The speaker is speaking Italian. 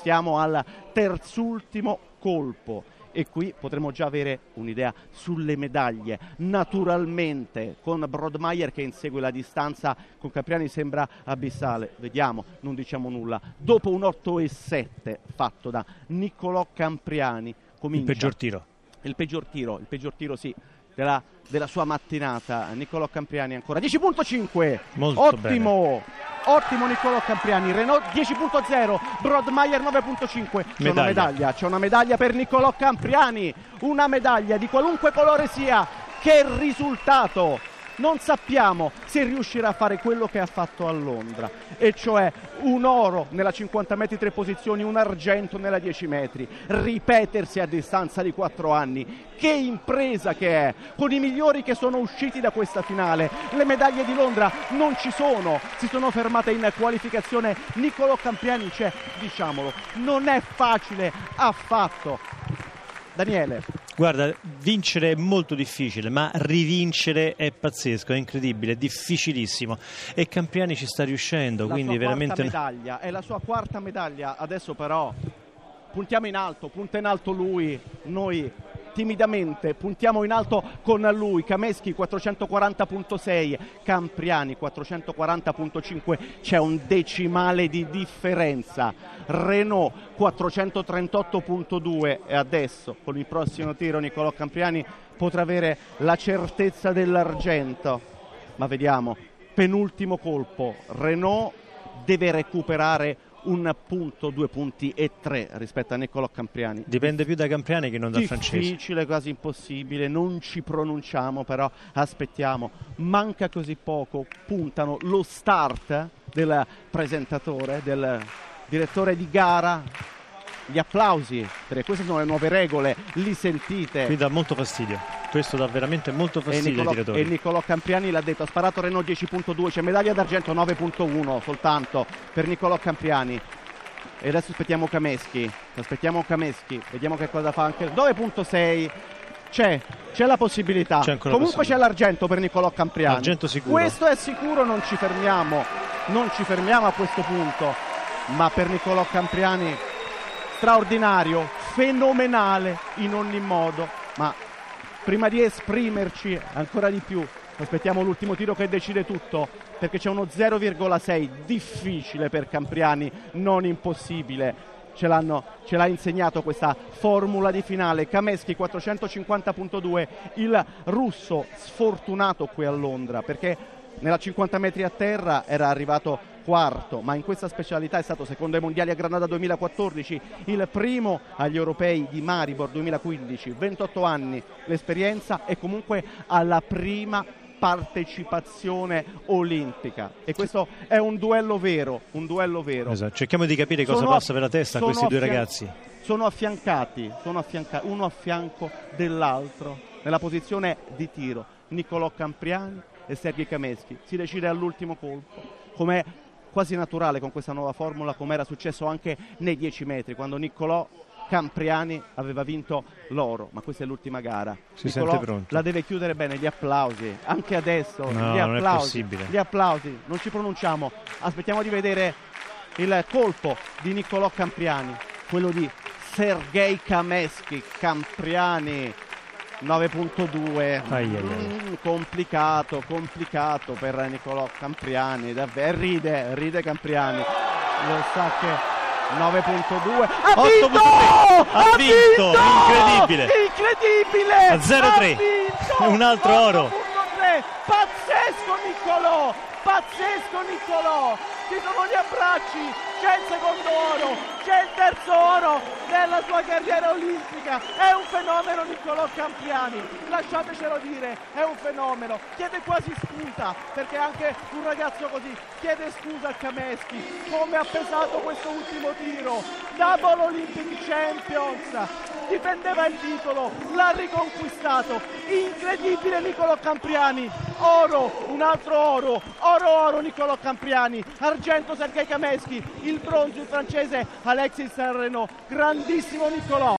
Siamo al terzultimo colpo e qui potremo già avere un'idea sulle medaglie. Naturalmente con Brodmeier che insegue la distanza con Capriani sembra abissale. Vediamo, non diciamo nulla. Dopo un 8 e 7 fatto da Niccolò Campriani comincia il peggior tiro. Il peggior tiro, il peggior tiro sì, della, della sua mattinata. Niccolò Campriani ancora 10.5. Molto Ottimo. bene. Ottimo Niccolò Campriani, Renault 10.0, Brodmeier 9.5. C'è una medaglia, c'è una medaglia per Niccolò Campriani, una medaglia di qualunque colore sia. Che risultato! Non sappiamo se riuscirà a fare quello che ha fatto a Londra, e cioè un oro nella 50 metri tre posizioni, un argento nella 10 metri, ripetersi a distanza di 4 anni. Che impresa che è, con i migliori che sono usciti da questa finale. Le medaglie di Londra non ci sono, si sono fermate in qualificazione. Niccolò Campiani c'è, diciamolo, non è facile affatto. Daniele. Guarda, vincere è molto difficile, ma rivincere è pazzesco, è incredibile, è difficilissimo. E Campiani ci sta riuscendo, la quindi veramente. medaglia, è la sua quarta medaglia. Adesso però puntiamo in alto, punta in alto lui, noi timidamente puntiamo in alto con lui Cameschi 440.6 Campriani 440.5 c'è un decimale di differenza. Renault 438.2 e adesso con il prossimo tiro Niccolò Campriani potrà avere la certezza dell'argento. Ma vediamo. Penultimo colpo. Renault deve recuperare un punto, due punti e tre rispetto a Niccolò Campriani. Dipende più da Campriani che non da Francesco. Difficile, quasi impossibile, non ci pronunciamo, però aspettiamo. Manca così poco, puntano lo start del presentatore, del direttore di gara. Gli applausi, perché queste sono le nuove regole, li sentite. Mi dà molto fastidio questo dà veramente molto fastidio ai direttori. E Niccolò Campriani l'ha detto, ha sparato Renault 10.2, c'è medaglia d'argento 9.1 soltanto per Niccolò Campriani. E adesso aspettiamo Cameschi, aspettiamo Cameschi, vediamo che cosa fa anche 9.6. C'è, c'è la possibilità. C'è Comunque c'è l'argento per Niccolò Campriani. Argento sicuro. Questo è sicuro, non ci fermiamo. Non ci fermiamo a questo punto. Ma per Niccolò Campriani straordinario, fenomenale in ogni modo, ma prima di esprimerci ancora di più, aspettiamo l'ultimo tiro che decide tutto, perché c'è uno 0,6 difficile per Campriani, non impossibile. Ce, ce, l'ha insegnato questa formula di finale. Kameschi 450.2, il russo sfortunato qui a Londra perché nella 50 metri a terra era arrivato quarto, ma in questa specialità è stato secondo ai mondiali a Granada 2014, il primo agli europei di Maribor 2015, 28 anni l'esperienza e comunque alla prima partecipazione olimpica e questo è un duello vero, un duello vero. Esatto. Cerchiamo di capire cosa sono passa per la testa a questi due ragazzi. Sono affiancati, sono affiancati, uno a fianco dell'altro nella posizione di tiro. Niccolò Campriani e Sergei Kameschi. Si decide all'ultimo colpo, come quasi naturale con questa nuova formula, come era successo anche nei 10 metri, quando Niccolò Campriani aveva vinto l'oro, ma questa è l'ultima gara. Si Niccolò sente pronto. La deve chiudere bene, gli applausi, anche adesso, no, gli applausi, gli applausi, non ci pronunciamo, aspettiamo di vedere il colpo di Niccolò Campriani, quello di Sergei Kameschi, Campriani 9.2 mm, complicato complicato per Nicolò Campriani davvero ride ride Campriani. Lo sa che 9.2 ha vinto! ha, ha vinto, vinto! incredibile! Incredibile! A 0-3 un altro oro. pazzesco Niccolò pazzesco Niccolò! Ci sono gli abbracci! C'è il secondo oro! C'è il terzo oro della sua carriera olimpica! È un fenomeno Niccolò Campiani! Lasciatecelo dire è un fenomeno! Chiede quasi scusa perché anche un ragazzo così chiede scusa a Kameschi come ha pesato questo ultimo tiro! Double Olympic Champions! Difendeva il titolo l'ha riconquistato! Incredibile Niccolò Campriani oro un altro oro oro oro Niccolò Campriani argento Sergei Kameschi il bronzo il francese Alexis Renault grandissimo Niccolò